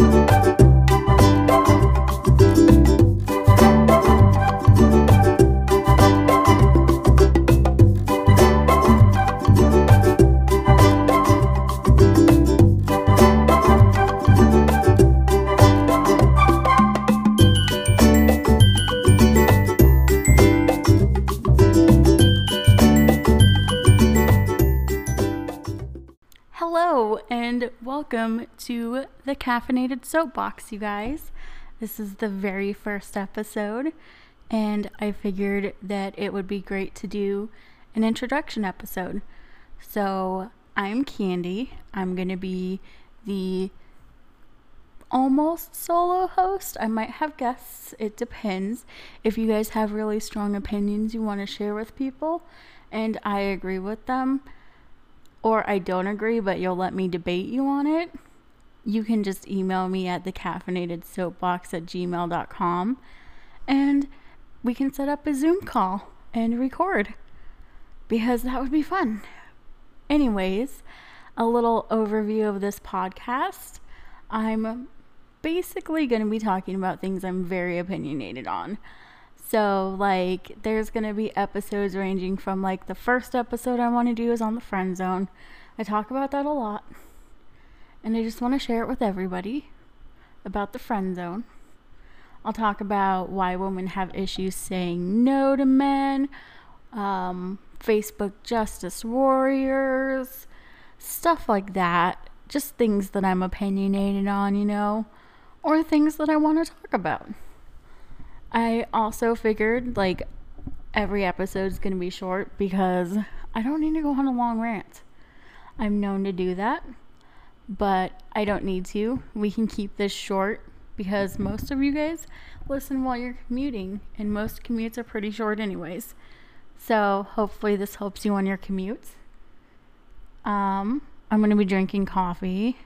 Hello, and welcome to the Caffeinated Soapbox, you guys. This is the very first episode, and I figured that it would be great to do an introduction episode. So, I'm Candy. I'm going to be the almost solo host. I might have guests, it depends. If you guys have really strong opinions you want to share with people, and I agree with them or I don't agree, but you'll let me debate you on it, you can just email me at thecaffeinatedsoapbox at gmail.com and we can set up a Zoom call and record because that would be fun. Anyways, a little overview of this podcast. I'm basically going to be talking about things I'm very opinionated on. So, like, there's going to be episodes ranging from like the first episode I want to do is on the friend zone. I talk about that a lot. And I just want to share it with everybody about the friend zone. I'll talk about why women have issues saying no to men, um, Facebook justice warriors, stuff like that. Just things that I'm opinionated on, you know, or things that I want to talk about. I also figured like every episode is going to be short because I don't need to go on a long rant. I'm known to do that, but I don't need to. We can keep this short because most of you guys listen while you're commuting, and most commutes are pretty short, anyways. So hopefully, this helps you on your commutes. Um, I'm going to be drinking coffee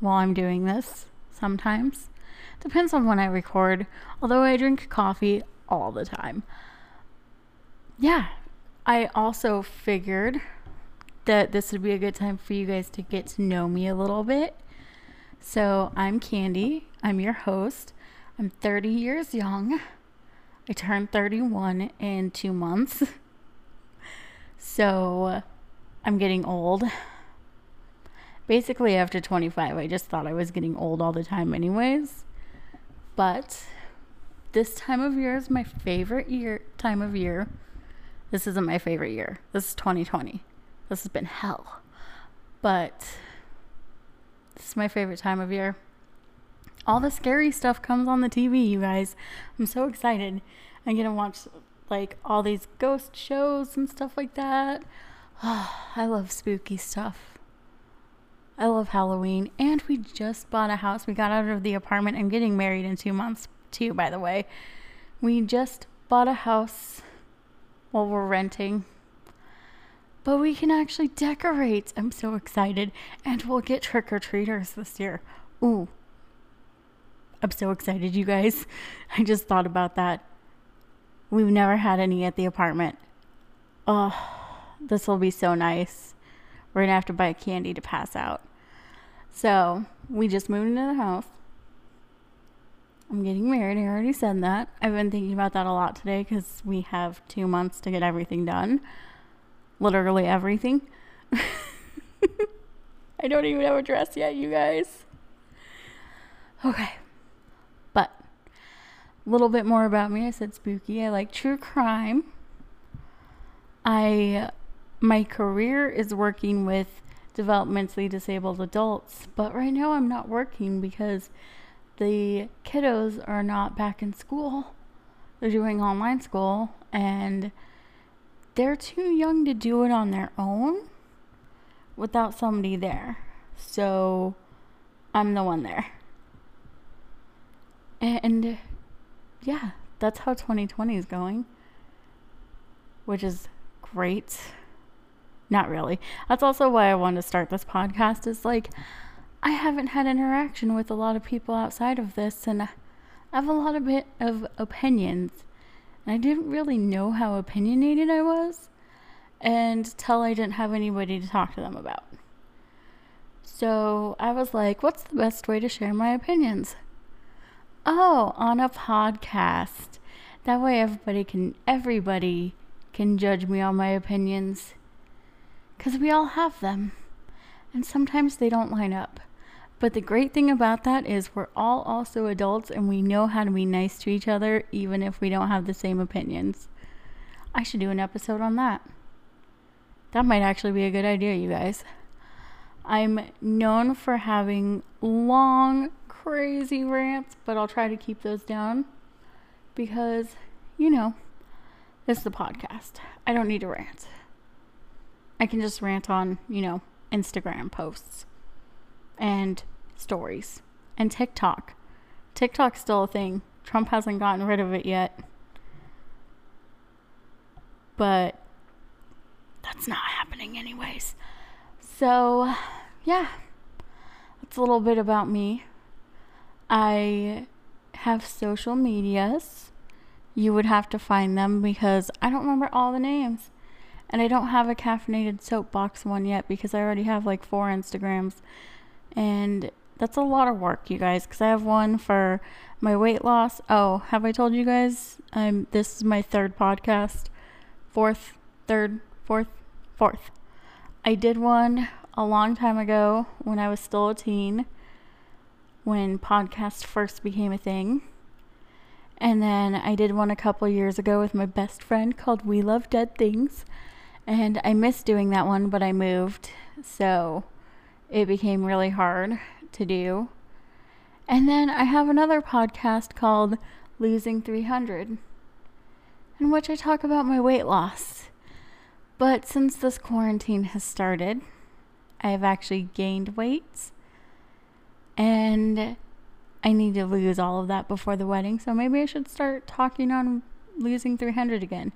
while I'm doing this sometimes. Depends on when I record, although I drink coffee all the time. Yeah, I also figured that this would be a good time for you guys to get to know me a little bit. So, I'm Candy, I'm your host. I'm 30 years young. I turned 31 in two months. So, I'm getting old. Basically, after 25, I just thought I was getting old all the time, anyways. But this time of year is my favorite year time of year. This isn't my favorite year. This is 2020. This has been hell. But this is my favorite time of year. All the scary stuff comes on the TV, you guys. I'm so excited. I'm going to watch like all these ghost shows and stuff like that. Oh, I love spooky stuff. Love Halloween. And we just bought a house. We got out of the apartment. I'm getting married in two months, too, by the way. We just bought a house while we're renting. But we can actually decorate. I'm so excited. And we'll get trick or treaters this year. Ooh. I'm so excited, you guys. I just thought about that. We've never had any at the apartment. Oh, this will be so nice. We're to have to buy candy to pass out. So we just moved into the house. I'm getting married. I already said that. I've been thinking about that a lot today because we have two months to get everything done. Literally everything. I don't even have a dress yet, you guys. Okay. But a little bit more about me. I said spooky. I like true crime. I my career is working with developmentally disabled adults, but right now I'm not working because the kiddos are not back in school. They're doing online school and they're too young to do it on their own without somebody there. So I'm the one there. And yeah, that's how 2020 is going, which is great. Not really. That's also why I wanted to start this podcast is like I haven't had interaction with a lot of people outside of this and I have a lot of bit of opinions. And I didn't really know how opinionated I was until I didn't have anybody to talk to them about. So I was like, what's the best way to share my opinions? Oh, on a podcast. That way everybody can everybody can judge me on my opinions. Cuz we all have them. And sometimes they don't line up. But the great thing about that is we're all also adults and we know how to be nice to each other even if we don't have the same opinions. I should do an episode on that. That might actually be a good idea, you guys. I'm known for having long, crazy rants, but I'll try to keep those down because, you know, this is the podcast. I don't need to rant. I can just rant on, you know, Instagram posts and stories and TikTok. TikTok's still a thing. Trump hasn't gotten rid of it yet. But that's not happening, anyways. So, yeah, that's a little bit about me. I have social medias. You would have to find them because I don't remember all the names. And I don't have a caffeinated soapbox one yet because I already have like four Instagrams. And that's a lot of work, you guys, because I have one for my weight loss. Oh, have I told you guys? I'm this is my third podcast. Fourth, third, fourth, fourth. I did one a long time ago when I was still a teen, when podcasts first became a thing. And then I did one a couple years ago with my best friend called We Love Dead Things. And I missed doing that one, but I moved. So it became really hard to do. And then I have another podcast called Losing 300, in which I talk about my weight loss. But since this quarantine has started, I have actually gained weight. And I need to lose all of that before the wedding. So maybe I should start talking on losing 300 again.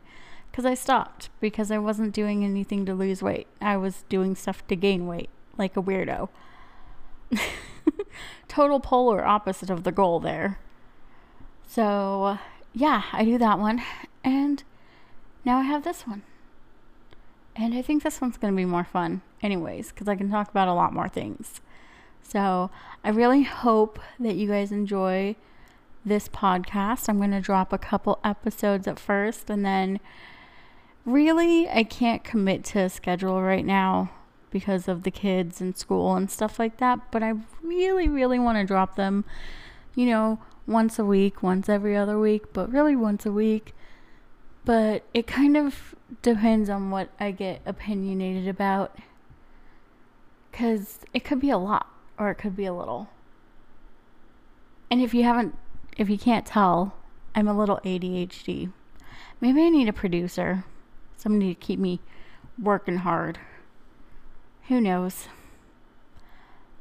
Because I stopped because I wasn't doing anything to lose weight. I was doing stuff to gain weight like a weirdo. Total polar opposite of the goal there. So, yeah, I do that one. And now I have this one. And I think this one's going to be more fun, anyways, because I can talk about a lot more things. So, I really hope that you guys enjoy this podcast. I'm going to drop a couple episodes at first, and then really, I can't commit to a schedule right now because of the kids and school and stuff like that. But I really, really want to drop them, you know, once a week, once every other week, but really once a week. But it kind of depends on what I get opinionated about. Because it could be a lot or it could be a little. And if you haven't, if you can't tell, I'm a little ADHD. Maybe I need a producer, somebody to keep me working hard. Who knows?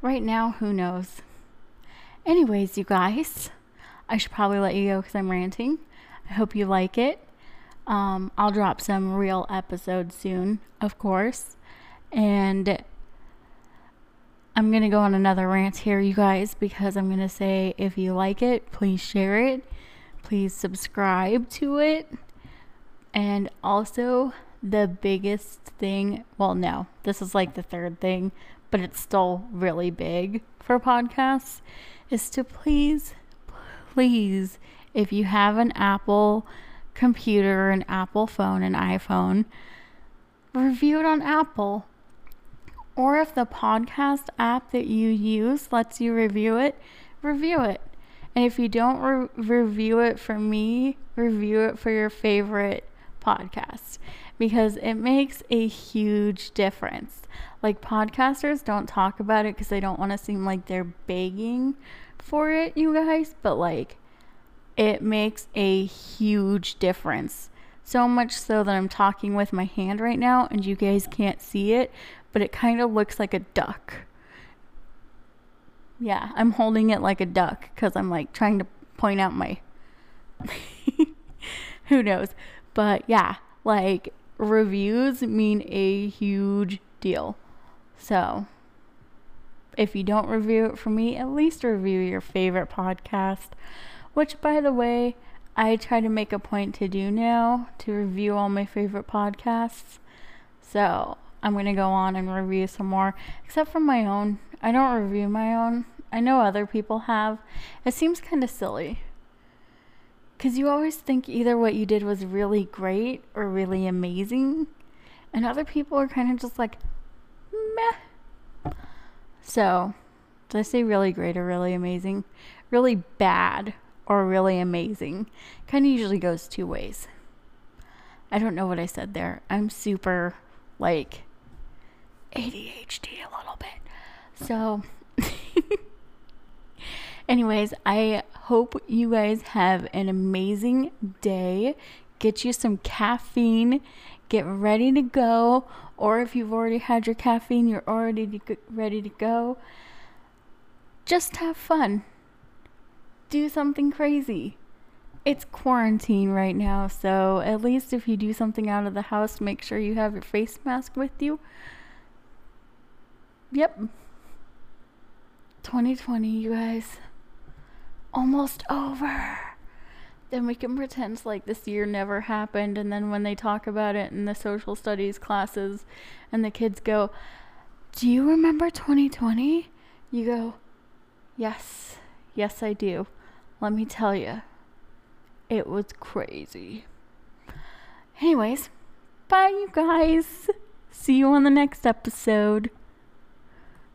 Right now, who knows? Anyways, you guys, I should probably let you go because I'm ranting. I hope you like it. Um, I'll drop some real episodes soon, of course. And I'm going to go on another rant here, you guys, because I'm going to say if you like it, please share it. Please subscribe to it. And also, the biggest thing, well, no, this is like the third thing, but it's still really big for podcasts, is to please, please, if you have an Apple computer, an Apple phone, an iPhone, review it on Apple. Or if the podcast app that you use lets you review it, review it. And if you don't re- review it for me, review it for your favorite podcast because it makes a huge difference. Like podcasters don't talk about it because they don't want to seem like they're begging for it, you guys, but like it makes a huge difference. So much so that I'm talking with my hand right now and you guys can't see it, but it kind of looks like a duck. Yeah, I'm holding it like a duck because I'm like trying to point out my. Who knows? But yeah, like reviews mean a huge deal. So, if you don't review it for me, at least review your favorite podcast, which, by the way, I try to make a point to do now to review all my favorite podcasts. So, I'm going to go on and review some more, except for my own. I don't review my own. I know other people have. It seems kind of silly. Because you always think either what you did was really great or really amazing. And other people are kind of just like, meh. So, did I say really great or really amazing? Really bad or really amazing. Kind of usually goes two ways. I don't know what I said there. I'm super like ADHD a little bit. So, anyways, I hope you guys have an amazing day. Get you some caffeine, get ready to go. Or if you've already had your caffeine, you're already ready to go. Just have fun. Do something crazy. It's quarantine right now, so at least if you do something out of the house, make sure you have your face mask with you. Yep. 2020, you guys. Almost over. Then we can pretend like this year never happened, and then when they talk about it in the social studies classes, and the kids go, Do you remember 2020? You go, Yes, yes, I do. Let me tell you, it was crazy. Anyways, bye, you guys. See you on the next episode.